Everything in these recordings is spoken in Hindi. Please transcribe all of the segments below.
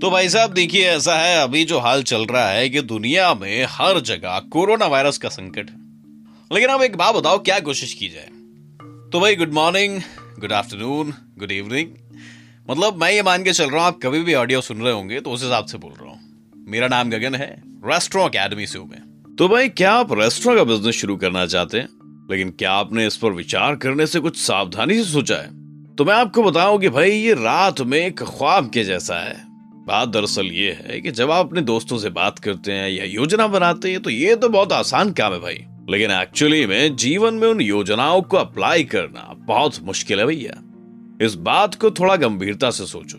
तो भाई साहब, देखिए, ऐसा है, अभी जो हाल चल रहा है कि दुनिया में हर जगह कोरोना वायरस का संकट है। लेकिन अब एक बात बताओ, क्या कोशिश की जाए? तो भाई good morning good afternoon good evening मतलब मैं ये मान के चल रहा हूँ, आप कभी भी ऑडियो सुन रहे होंगे तो उस हिसाब से बोल रहा हूँ। मेरा नाम गगन है रेस्टोरेंट अकेडमी से हूँ मैं। तो भाई, क्या आप रेस्टोरेंट का बिज़नेस शुरू करना चाहते हैं? लेकिन क्या आपने इस पर विचार करने से कुछ सावधानी से सोचा है? तो मैं आपको बताऊँ कि भाई, ये रात में एक ख्वाब के जैसा है। बात दरअसल ये है कि जब आप अपने दोस्तों से बात करते हैं या योजना बनाते हैं तो ये तो बहुत आसान काम है भाई। लेकिन एक्चुअली में जीवन में उन योजनाओं को अप्लाई करना बहुत मुश्किल है भैया। इस बात को थोड़ा गंभीरता से सोचो।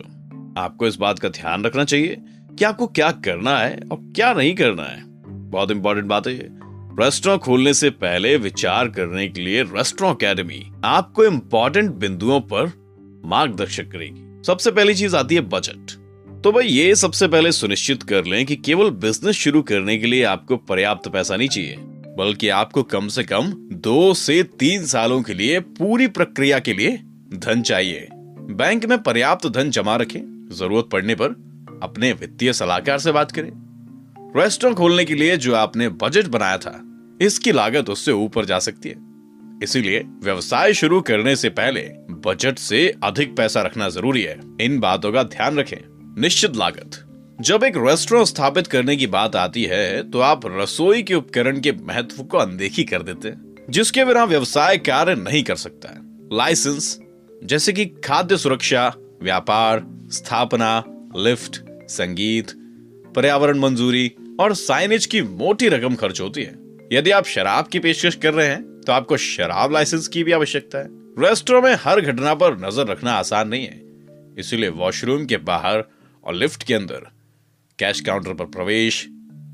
आपको इस बात का ध्यान रखना चाहिए कि आपको क्या करना है और क्या नहीं करना है। बहुत इंपॉर्टेंट बात है ये। खोलने से पहले विचार करने के लिए रेस्टोरेंट अकेडमी आपको इंपॉर्टेंट बिंदुओं पर मार्गदर्शक करेगी। सबसे पहली चीज़ आती है बजट। तो भाई ये सबसे पहले सुनिश्चित कर लें कि केवल बिज़नेस शुरू करने के लिए आपको पर्याप्त पैसा नहीं चाहिए, बल्कि आपको कम से कम दो से तीन सालों के लिए पूरी प्रक्रिया के लिए धन चाहिए। बैंक में पर्याप्त धन जमा रखें, ज़रूरत पड़ने पर अपने वित्तीय सलाहकार से बात करें। रेस्टोरेंट खोलने के लिए जो आपने बजट बनाया था, इसकी लागत उससे ऊपर जा सकती है। इसीलिए व्यवसाय शुरू करने से पहले बजट से अधिक पैसा रखना ज़रूरी है। इन बातों का ध्यान रखें। निश्चित लागत। जब एक रेस्टोरेंट स्थापित करने की बात आती है तो आप रसोई के उपकरण के महत्व को अनदेखी कर देते हैं, जिसके बिना व्यवसाय कार्य नहीं कर सकता है। लाइसेंस जैसे कि खाद्य सुरक्षा, व्यापार, स्थापना, लिफ्ट, संगीत, पर्यावरण मंजूरी और साइनेज की मोटी रकम खर्च होती है। यदि आप शराब की पेशकश कर रहे हैं तो आपको शराब लाइसेंस की भी आवश्यकता है। रेस्टोरेंट में हर घटना पर नज़र रखना आसान नहीं है। इसीलिए वॉशरूम के बाहर और लिफ्ट के अंदर। कैश काउंटर पर प्रवेश,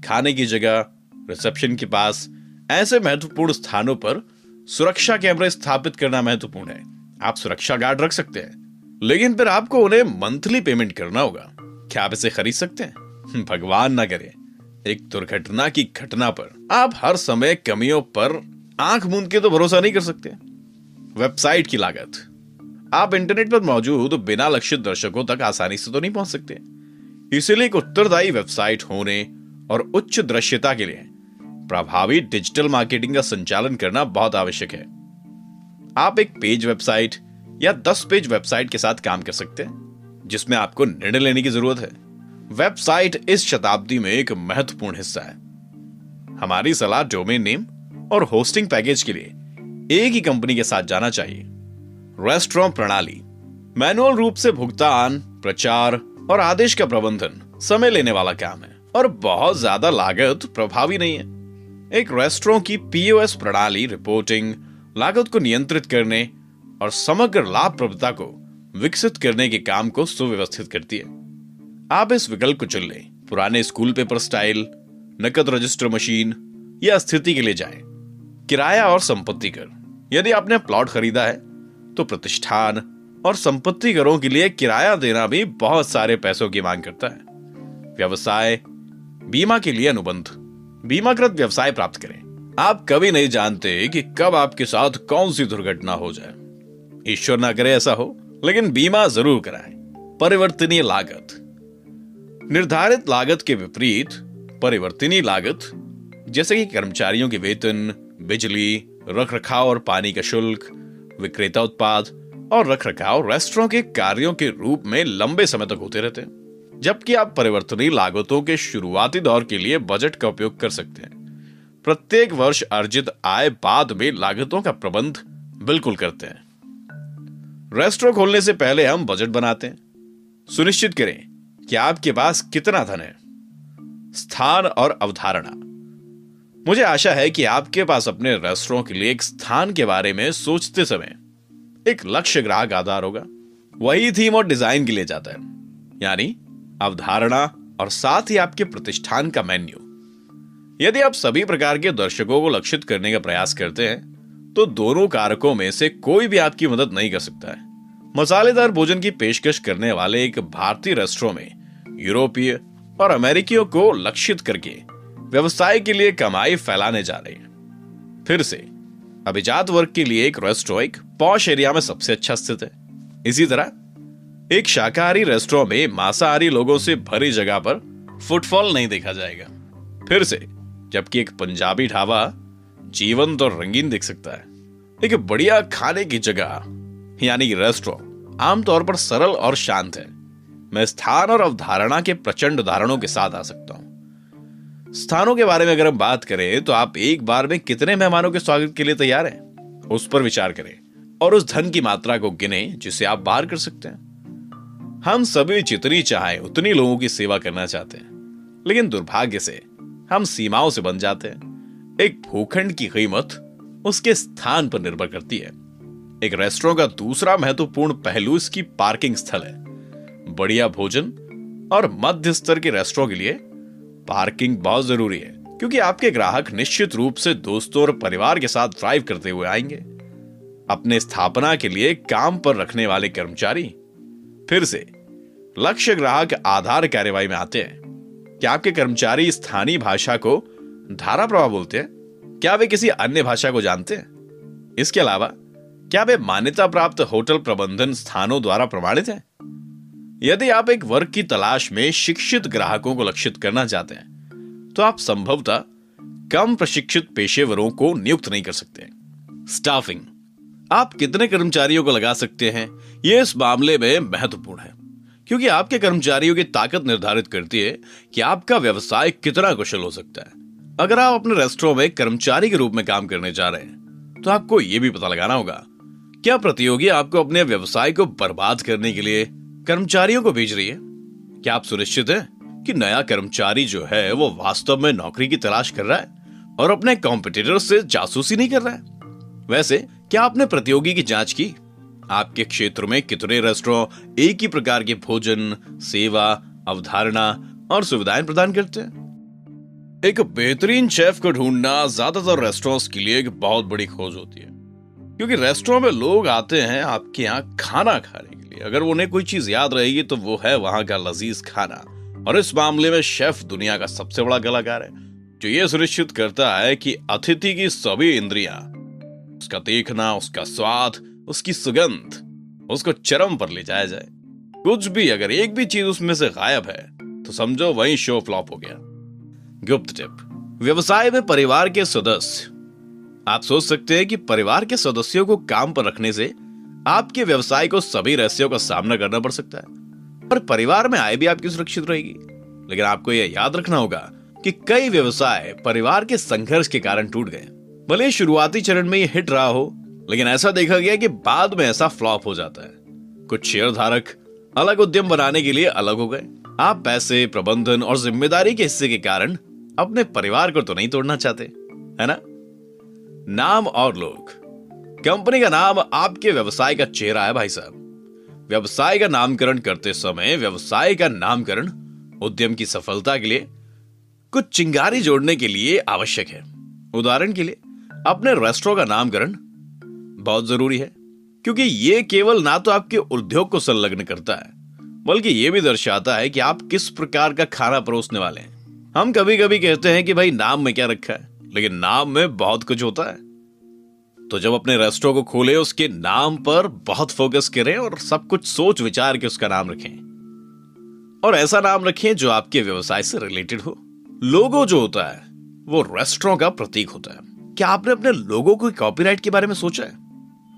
खाने की जगह, रिसेप्शन के पास, ऐसे महत्वपूर्ण स्थानों पर सुरक्षा कैमरे स्थापित करना महत्वपूर्ण है। आप सुरक्षा गार्ड रख सकते हैं। लेकिन फिर आपको उन्हें मंथली पेमेंट करना होगा। क्या आप इसे खरीद सकते हैं? भगवान ना करे। एक दुर्घटना की घटना पर आप हर समय कमियों पर आँख मूंद के तो भरोसा नहीं कर सकते। वेबसाइट की लागत। आप इंटरनेट पर मौजूद बिना लक्षित दर्शकों तक आसानी से तो नहीं पहुँच सकते। इसीलिए एक उत्तरदायी वेबसाइट होने और उच्च दृश्यता के लिए प्रभावी डिजिटल मार्केटिंग का संचालन करना बहुत आवश्यक है। आप एक पेज वेबसाइट या दस पेज वेबसाइट के साथ काम कर सकते हैं, जिसमें आपको निर्णय लेने की ज़रूरत है। वेबसाइट इस शताब्दी में एक महत्वपूर्ण हिस्सा है। हमारी सलाह डोमेन नेम और होस्टिंग पैकेज के लिए एक ही कंपनी के साथ जाना चाहिए। रेस्टोरेंट प्रणाली मैनुअल रूप से भुगतान, प्रचार और आदेश का प्रबंधन, समय लेने वाला काम है। और बहुत ज़्यादा लागत प्रभावी नहीं है। एक रेस्टोरेंट की पीओएस प्रणाली रिपोर्टिंग लागत को नियंत्रित करने और समग्र लाभप्रदता को विकसित करने के काम को सुव्यवस्थित करती है। आप इस विकल्प को चुन लें। पुराने स्कूल पेपर स्टाइल, नकद रजिस्टर मशीन या स्थिति के लिए जाएँ। किराया और संपत्ति कर। यदि आपने प्लॉट खरीदा है तो प्रतिष्ठान और संपत्ति करों के लिए किराया देना भी बहुत सारे पैसों की मांग करता है। व्यवसाय, बीमा के लिए अनुबंध, बीमाकृत व्यवसाय प्राप्त करें। आप कभी नहीं जानते कि कब आपके साथ कौन सी दुर्घटना हो जाए। ईश्वर ना करे ऐसा हो, लेकिन बीमा ज़रूर कराएँ। परिवर्तनीय लागत। निर्धारित लागत के विपरीत, परिवर्तनीय लागत, जैसे कि कर्मचारियों के वेतन, बिजली रख रखाव और पानी का शुल्क विक्रेता उत्पाद और रख रखाव रेस्टोरेंट के कार्यों के रूप में लंबे समय तक होते रहते हैं, जबकि आप परिवर्तनीय लागतों के शुरुआती दौर के लिए बजट का उपयोग कर सकते हैं। प्रत्येक वर्ष अर्जित आय बाद में लागतों का प्रबंध बिल्कुल करते हैं। रेस्टोरेंट खोलने से पहले हम बजट बनाते हैं। सुनिश्चित करें कि आपके पास कितना धन है। स्थान और अवधारणा। मुझे आशा है कि आपके पास अपने रेस्टोरेंट के लिए एक स्थान के बारे में सोचते समय एक लक्ष्य ग्राहक आधार होगा। वही थीम और डिज़ाइन के लिए जाता है। यानी अवधारणा और साथ ही आपके प्रतिष्ठान का मेन्यू। यदि आप सभी प्रकार के दर्शकों को लक्षित करने का प्रयास करते हैं तो दोनों कारकों में से कोई भी आपकी मदद नहीं कर सकता है। मसालेदार भोजन की पेशकश करने वाले एक भारतीय रेस्टोरों में यूरोपीय और अमेरिकियों को लक्षित करके व्यवसाय के लिए कमाई फैलाने जा रही है। फिर से अभिजात वर्ग के लिए एक रेस्टोरेंट एक पॉश एरिया में सबसे अच्छा स्थित है। इसी तरह, एक शाकाहारी रेस्टोरेंट में मांसाहारी लोगों से भरी जगह पर फुटफॉल नहीं देखा जाएगा। फिर से, जबकि एक पंजाबी ढाबा जीवंत और रंगीन दिख सकता है। एक बढ़िया खाने की जगह, यानी रेस्टोरेंट आमतौर पर सरल और शांत है। मैं स्थान और अवधारणा के प्रचंड उदाहरणों के साथ आ सकता हूँ। स्थानों के बारे में अगर हम बात करें तो आप एक बार में कितने मेहमानों के स्वागत के लिए तैयार हैं? उस पर विचार करें और उस धन की मात्रा को गिने, जिसे आप बाहर कर सकते हैं। हम सभी जितनी चाहे, उतनी लोगों की सेवा करना चाहते हैं। लेकिन दुर्भाग्य से, हम सीमाओं से बन जाते हैं। एक भूखंड की कीमत उसके स्थान पर निर्भर करती है। एक रेस्टोरेंट का दूसरा महत्वपूर्ण पहलू इसकी पार्किंग स्थल है। बढ़िया भोजन और मध्य स्तर के रेस्टोरों के लिए पार्किंग बहुत ज़रूरी है, क्योंकि आपके ग्राहक निश्चित रूप से दोस्तों और परिवार के साथ ड्राइव करते हुए आएँगे। अपने स्थापना के लिए काम पर रखने वाले कर्मचारी फिर से लक्ष्य ग्राहक आधार कार्यवाही में आते हैं। क्या आपके कर्मचारी स्थानीय भाषा को धारा प्रवाह बोलते हैं? क्या वे किसी अन्य भाषा को जानते हैं? इसके अलावा, क्या वे मान्यता प्राप्त होटल प्रबंधन स्थानों द्वारा प्रमाणित हैं? यदि आप एक वर्ग की तलाश में शिक्षित ग्राहकों को लक्षित करना चाहते हैं तो आप संभवतः कम प्रशिक्षित पेशेवरों को नियुक्त नहीं कर सकते स्टाफिंग। आप कितने कर्मचारियों को लगा सकते हैं यह इस मामले में महत्वपूर्ण है, क्योंकि आपके कर्मचारियों की ताकत निर्धारित करती है कि आपका व्यवसाय कितना कुशल हो सकता है। अगर आप अपने रेस्टोरेंट में कर्मचारी के रूप में काम करने जा रहे हैं तो आपको यह भी पता लगाना होगा, क्या प्रतियोगी आपको अपने व्यवसाय को बर्बाद करने के लिए कर्मचारियों को भेज रही है। क्या आप सुनिश्चित हैं कि नया कर्मचारी जो है, वो वास्तव में नौकरी की तलाश कर रहा है और अपने कॉम्पिटिटर से जासूसी नहीं कर रहा है? वैसे, क्या आपने प्रतियोगी की जाँच की? आपके क्षेत्र में कितने रेस्टोरेंट एक ही प्रकार के भोजन, सेवा, अवधारणा और सुविधाएँ प्रदान करते हैं? एक बेहतरीन शेफ को ढूंढना ज़्यादातर रेस्टोरेंट्स के लिए एक बहुत बड़ी खोज होती है। क्योंकि रेस्टोरेंट में लोग आते हैं, आपके यहाँ खाना खाने लिए। अगर उन्हें कोई चीज़ याद रहेगी तो वो है वहाँ का लजीज खाना। और इस मामले में शेफ दुनिया का सबसे बड़ा कलाकार है, जो ये सुनिश्चित करता है कि अतिथि की सभी इंद्रियाँ, उसका देखना, उसका स्वाद, उसकी सुगंध, उसको चरम पर ले जाया जाए। कुछ भी अगर एक भी चीज़ उसमें से गायब है तो समझो वही शो फ्लॉप हो गया। गुप्त टिप, व्यवसाय में परिवार के सदस्य। आप सोच सकते हैं कि परिवार के सदस्यों को काम पर रखने से आपके व्यवसाय को सभी रहस्यों का सामना करना पड़ सकता है, पर परिवार में आय भी आपकी सुरक्षित रहेगी। लेकिन आपको यह याद रखना होगा कि कई व्यवसाय परिवार के संघर्ष के कारण टूट गए। भले शुरुआती चरण में यह हिट रहा हो, लेकिन ऐसा देखा गया कि बाद में ऐसा फ्लॉप हो जाता है। कुछ शेयर धारक अलग उद्यम बनाने के लिए अलग हो गए। आप पैसे, प्रबंधन और ज़िम्मेदारी के हिस्से के कारण अपने परिवार को तो नहीं तोड़ना चाहते, है ना? नाम और लोग। कंपनी का नाम आपके व्यवसाय का चेहरा है, भाई साहब। व्यवसाय का नामकरण करते समय, व्यवसाय का नामकरण उद्यम की सफलता के लिए, कुछ चिंगारी जोड़ने के लिए आवश्यक है। उदाहरण के लिए, अपने रेस्टोरेंट का नामकरण बहुत ज़रूरी है, क्योंकि यह केवल ना तो आपके उद्योग को संलग्न करता है, बल्कि यह भी दर्शाता है कि आप किस प्रकार का खाना परोसने वाले हैं। हम कभी कभी कहते हैं कि, भाई, नाम में क्या रखा है? लेकिन नाम में बहुत कुछ होता है। तो जब अपने रेस्टोरेंट को खोले, उसके नाम पर बहुत फोकस करें और सब कुछ सोच विचार के उसका नाम रखें। और ऐसा नाम रखें जो आपके व्यवसाय से रिलेटेड हो। लोगो जो होता है, वो रेस्टोरेंट का प्रतीक होता है। क्या आपने अपने लोगों को कॉपीराइट के बारे में सोचा है?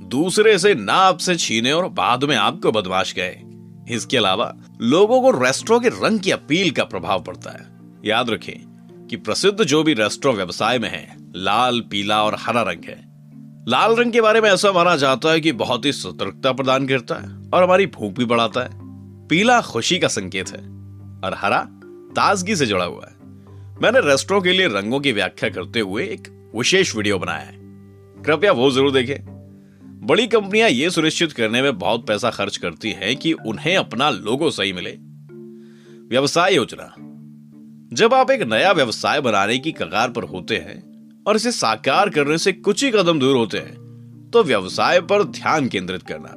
दूसरे से ना आपसे छीने और बाद में आपको बदमाश गए इसके अलावा, लोगों को रेस्टोरेंट के रंग की अपील का प्रभाव पड़ता है। याद रखें कि प्रसिद्ध जो भी रेस्टोरेंट व्यवसाय में है, लाल, पीला और हरा रंग है। लाल रंग के बारे में ऐसा माना जाता है कि बहुत ही सतर्कता प्रदान करता है और हमारी भूख भी बढ़ाता है। पीला खुशी का संकेत है और हरा ताजगी से जुड़ा हुआ है। मैंने रेस्टोरों के लिए रंगों की व्याख्या करते हुए एक विशेष वीडियो बनाया है। कृपया वो ज़रूर देखें। बड़ी कंपनियाँ ये सुनिश्चित करने में बहुत पैसा खर्च करती हैं कि उन्हें अपना लोगो सही मिले। व्यवसाय योजना। जब आप एक नया व्यवसाय बनाने की कगार पर होते हैं और इसे साकार करने से कुछ ही कदम दूर होते हैं। तो व्यवसाय पर ध्यान केंद्रित करना,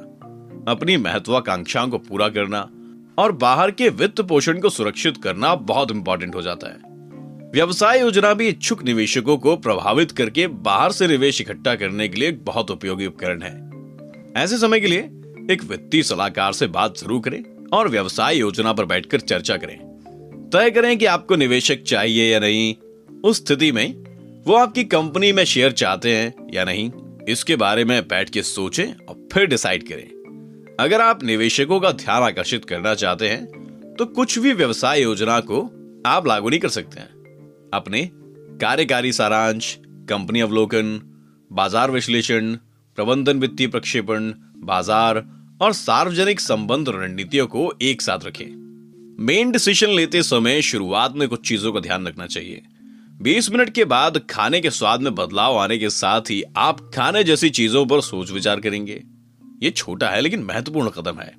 अपनी महत्वाकांक्षाओं को पूरा करना और बाहर के वित्त पोषण को सुरक्षित करना बहुत इंपॉर्टेंट हो जाता है। व्यवसाय योजना भी इच्छुक निवेशकों को प्रभावित करके बाहर से निवेश इकट्ठा करने के लिए एक बहुत उपयोगी उपकरण है। ऐसे समय के लिए एक वित्तीय सलाहकार से बात ज़रूर करें और व्यवसाय योजना पर बैठकर चर्चा करें। तय करें कि आपको निवेशक चाहिए या नहीं। उस स्थिति में वो आपकी कंपनी में शेयर चाहते हैं या नहीं, इसके बारे में बैठ के सोचें और फिर डिसाइड करें। अगर आप निवेशकों का ध्यान आकर्षित करना चाहते हैं तो कुछ भी व्यवसाय योजना को आप लागू नहीं कर सकते हैं। अपने कार्यकारी सारांश, कंपनी अवलोकन, बाज़ार विश्लेषण, प्रबंधन वित्तीय प्रक्षेपण, बाज़ार और सार्वजनिक संबंध रणनीतियों को एक साथ रखें। मेन डिसीज़न लेते समय शुरुआत में कुछ चीज़ों का ध्यान रखना चाहिए। 20 मिनट के बाद खाने के स्वाद में बदलाव आने के साथ ही आप खाने जैसी चीज़ों पर सोच विचार करेंगे। ये छोटा है, लेकिन महत्वपूर्ण कदम है।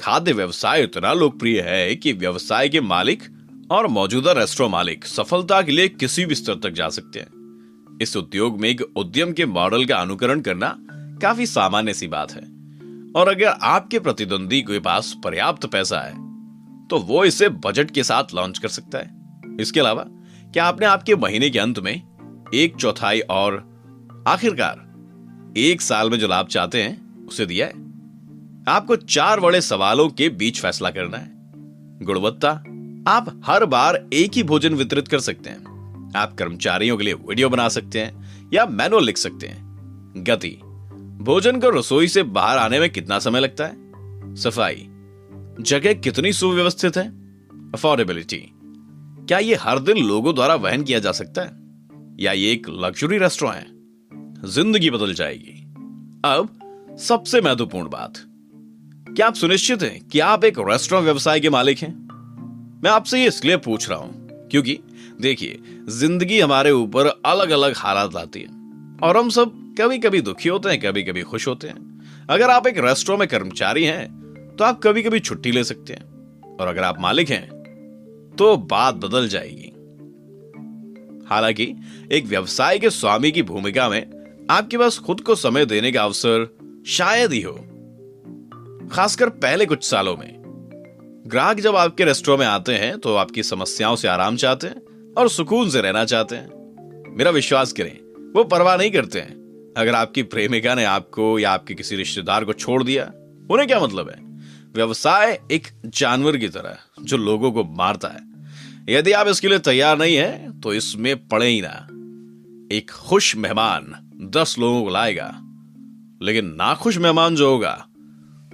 खाद्य व्यवसाय इतना लोकप्रिय है कि व्यवसाय के मालिक और मौजूदा रेस्टोरेंट मालिक सफलता के लिए किसी भी स्तर तक जा सकते हैं। इस उद्योग में एक उद्यम के मॉडल का अनुकरण करना काफ़ी सामान्य सी बात है। और अगर आपके प्रतिद्वंदी के पास पर्याप्त पैसा है तो वो इसे बजट के साथ लॉन्च कर सकता है। इसके अलावा क्या आपने आपके महीने के अंत में एक चौथाई और आखिरकार एक साल में जो लाभ चाहते हैं, उसे दिया है? आपको चार बड़े सवालों के बीच फैसला करना है। गुणवत्ता, आप हर बार एक ही भोजन वितरित कर सकते हैं। आप कर्मचारियों के लिए वीडियो बना सकते हैं या मैनुअल लिख सकते हैं। गति, भोजन को रसोई से बाहर आने में कितना समय लगता है? सफ़ाई, जगह कितनी सुव्यवस्थित है? अफोर्डेबिलिटी क्या ये हर दिन लोगों द्वारा वहन किया जा सकता है? या ये एक लग्जरी रेस्टोरेंट है? ज़िंदगी बदल जाएगी। अब सबसे महत्वपूर्ण बात। क्या आप सुनिश्चित हैं कि आप एक रेस्टोरेंट व्यवसाय के मालिक हैं? मैं आपसे ये इसलिए पूछ रहा हूँ क्योंकि, देखिए, ज़िंदगी हमारे ऊपर अलग अलग हालात लाती है। और हम सब कभी कभी दुखी होते हैं कभी कभी खुश होते हैं। अगर आप एक रेस्टोरेंट में कर्मचारी हैं तो आप कभी कभी छुट्टी ले सकते हैं। और अगर आप मालिक हैं तो बात बदल जाएगी। हालाँकि, एक व्यवसाय के स्वामी की भूमिका में आपके पास खुद को समय देने का अवसर शायद ही हो। खासकर पहले कुछ सालों में। ग्राहक जब आपके रेस्टोरेंट में आते हैं तो आपकी समस्याओं से आराम चाहते हैं और सुकून से रहना चाहते हैं। मेरा विश्वास करें, वो परवाह नहीं करते हैं। अगर आपकी प्रेमिका ने आपको या आपके किसी रिश्तेदार को छोड़ दिया, उन्हें क्या मतलब है? व्यवसाय एक जानवर की तरह जो लोगों को मारता है। यदि आप इसके लिए तैयार नहीं है तो इसमें पड़े ही ना। एक खुश मेहमान दस लोगों को लाएगा, लेकिन नाखुश मेहमान जो होगा,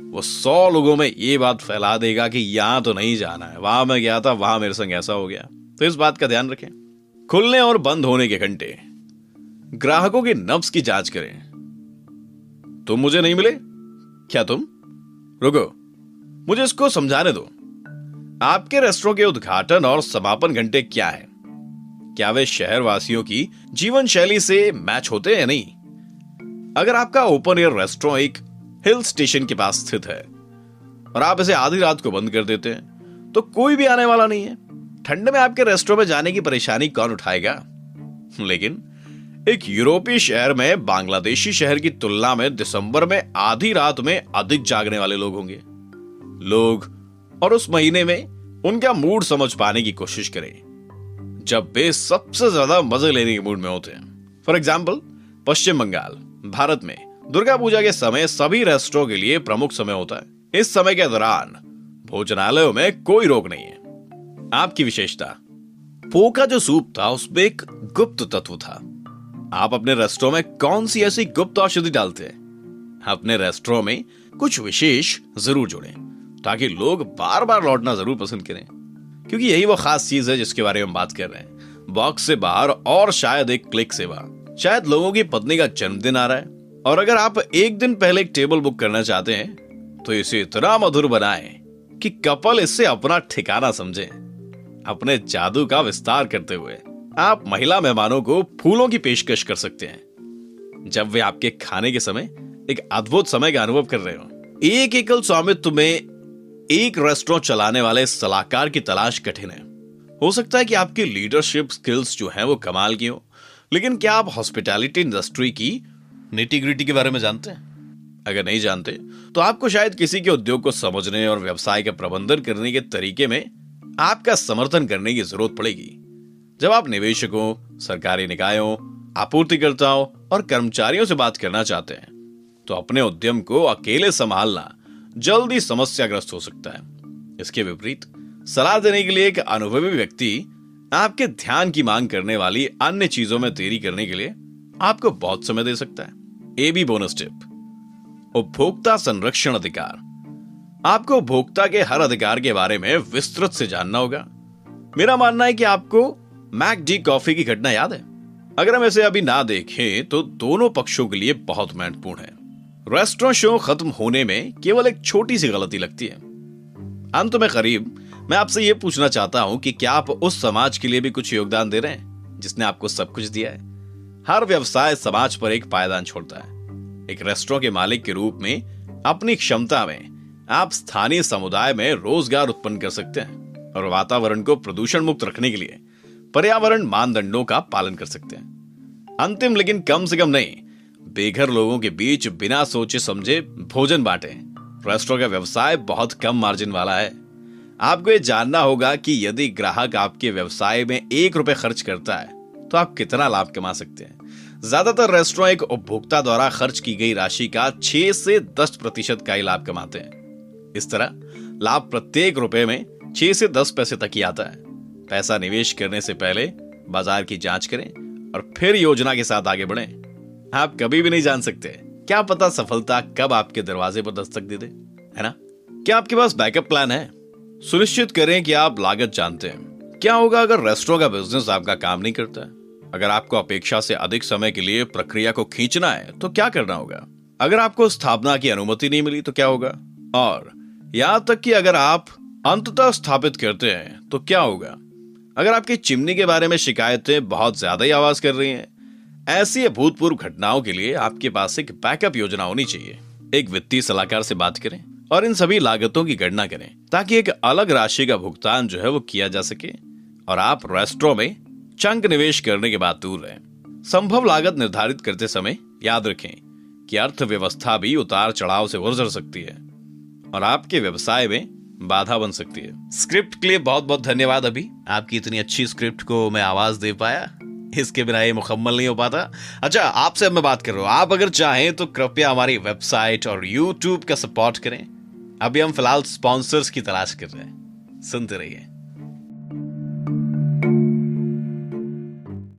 वो सौ लोगों में ये बात फैला देगा कि यहाँ तो नहीं जाना है, वहाँ मैं गया था, वहाँ मेरे संग ऐसा हो गया। तो इस बात का ध्यान रखें। खुलने और बंद होने के घंटे, ग्राहकों की नब्स की जाँच करें। तुम मुझे नहीं मिले? क्या तुम? रुको। मुझे इसको समझाने दो। आपके रेस्टोरों के उद्घाटन और समापन घंटे क्या है? क्या वे शहर वासियों की जीवन शैली से मैच होते हैं नहीं? अगर आपका ओपन एयर रेस्टोरेंट एक हिल स्टेशन के पास स्थित है और आप इसे आधी रात को बंद कर देते हैं तो कोई भी आने वाला नहीं है। ठंड में आपके रेस्टोरेंट में जाने की परेशानी कौन उठाएगा? लेकिन एक यूरोपीय शहर में बांग्लादेशी शहर की तुलना में दिसंबर में आधी रात में अधिक जागने वाले लोग होंगे। लोग और उस महीने में उनका मूड समझ पाने की कोशिश करें। जब वे सबसे ज़्यादा मज़े लेने के मूड में होते हैं। फॉर एग्ज़ाम्पल पश्चिम बंगाल, भारत में दुर्गा पूजा के समय सभी रेस्टोरों के लिए प्रमुख समय होता है। इस समय के दौरान भोजनालयों में कोई रोक नहीं है। आपकी विशेषता पोका जो सूप था, उसमें एक गुप्त तत्व था। आप अपने रेस्टोरों में कौन सी ऐसी गुप्त औषधि डालते हैं? अपने रेस्टोरों में कुछ विशेष ज़रूर जोड़ें। ताकि लोग बार बार लौटना ज़रूर पसंद करें। क्योंकि यही वो खास चीज़ है जिसके बारे में बात कर रहे हैं। बॉक्स से बाहर और शायद एक क्लिक सेवा शायद लोगों की पत्नी का जन्मदिन आ रहा है। और अगर आप एक दिन पहले एक टेबल बुक करना चाहते हैं तो इसे इतना मधुर बनाएँ कि कपल इससे अपना ठिकाना समझे। अपने जादू का विस्तार करते हुए आप महिला मेहमानों को फूलों की पेशकश कर सकते हैं। जब वे आपके खाने के समय एक अद्भुत समय का अनुभव कर रहे हो। एक एकल स्वामित्व में एक रेस्टोरेंट चलाने वाले सलाहकार की तलाश कठिन है। हो सकता है कि आपकी लीडरशिप स्किल्स जो है वो कमाल की हो, लेकिन क्या आप हॉस्पिटैलिटी इंडस्ट्री की निटी के बारे में जानते हैं? अगर नहीं जानते तो आपको शायद किसी के उद्योग को समझने और व्यवसाय का प्रबंधन करने के तरीके में आपका समर्थन करने की ज़रूरत पड़ेगी। जब आप निवेशकों, सरकारी निकायों, आपूर्तिकर्ताओं और कर्मचारियों से बात करना चाहते हैं तो अपने उद्यम को अकेले संभालना जल्दी समस्याग्रस्त हो सकता है। इसके विपरीत, सलाह देने के लिए एक अनुभवी व्यक्ति आपके ध्यान की मांग करने वाली अन्य चीज़ों में देरी करने के लिए आपको बहुत समय दे सकता है। ए बी बोनस टिप उपभोक्ता संरक्षण अधिकार। आपको उपभोक्ता के हर अधिकार के बारे में विस्तृत से जानना होगा। मेरा मानना है कि आपको मैकडी कॉफ़ी की घटना याद है। अगर हम इसे अभी ना देखें तो दोनों पक्षों के लिए बहुत महत्वपूर्ण है। रेस्टोरेंट शो खत्म होने में केवल एक छोटी सी गलती लगती है। अंत में करीब मैं आपसे यह पूछना चाहता हूँ कि क्या आप उस समाज के लिए भी कुछ योगदान दे रहे हैं, जिसने आपको सब कुछ दिया है? हर व्यवसाय समाज पर एक पायदान छोड़ता है। एक रेस्टोरेंट के मालिक के रूप में, अपनी क्षमता में, आप स्थानीय समुदाय में रोज़गार उत्पन्न कर सकते हैं और वातावरण को प्रदूषण मुक्त रखने के लिए पर्यावरण मानदंडों का पालन कर सकते हैं। अंतिम लेकिन कम से कम नहीं बेघर लोगों के बीच बिना सोचे समझे भोजन बांटे। रेस्टोरेंट का व्यवसाय बहुत कम मार्जिन वाला है। आपको यह जानना होगा कि यदि ग्राहक आपके व्यवसाय में एक रुपए खर्च करता है तो आप कितना लाभ कमा सकते हैं। ज़्यादातर रेस्टोरेंट एक उपभोक्ता द्वारा खर्च की गई राशि का छह से दस प्रतिशत का ही लाभ कमाते हैं। इस तरह, लाभ प्रत्येक रुपए में छह से दस पैसे तक ही आता है। पैसा निवेश करने से पहले बाज़ार की जाँच करें और फिर योजना के साथ आगे बढ़ें। आप कभी भी नहीं जान सकते। क्या पता सफलता कब आपके दरवाजे पर दस्तक दे दे, है ना? क्या आपके पास बैकअप प्लान है? सुनिश्चित करें कि आप लागत जानते हैं। क्या होगा अगर रेस्टोरेंट का बिज़नेस आपका काम नहीं करता? है अगर आपको अपेक्षा से अधिक समय के लिए प्रक्रिया को खींचना है तो क्या करना होगा? अगर आपको स्थापना की अनुमति नहीं मिली तो क्या होगा? और यहाँ तक कि अगर आप अंततः स्थापित करते हैं तो क्या होगा? अगर आपकी चिमनी के बारे में शिकायतें बहुत ज़्यादा ही आवाज़ कर रही हैं ऐसी अभूतपूर्व घटनाओं के लिए आपके पास एक बैकअप योजना होनी चाहिए। एक वित्तीय सलाहकार से बात करें और इन सभी लागतों की गणना करें, ताकि एक अलग राशि का भुगतान जो है वो किया जा सके और आप रेस्टोरों में चंक निवेश करने के बाद दूर रहें। संभव लागत निर्धारित करते समय याद रखें कि अर्थव्यवस्था भी उतार चढ़ाव से गुजर सकती है और आपके व्यवसाय में बाधा बन सकती है। स्क्रिप्ट के लिए बहुत बहुत धन्यवाद अभी। आपकी इतनी अच्छी स्क्रिप्ट को मैं आवाज़ दे पाया। इसके बिना ये मुकम्मल नहीं हो पाता। अच्छा आपसे अब मैं बात कर रहा हूँ। आप अगर चाहें तो कृपया हमारी वेबसाइट और यूट्यूब का सपोर्ट करें। अभी हम फ़िलहाल स्पॉन्सर्स की तलाश कर रहे हैं। सुनते रहिए।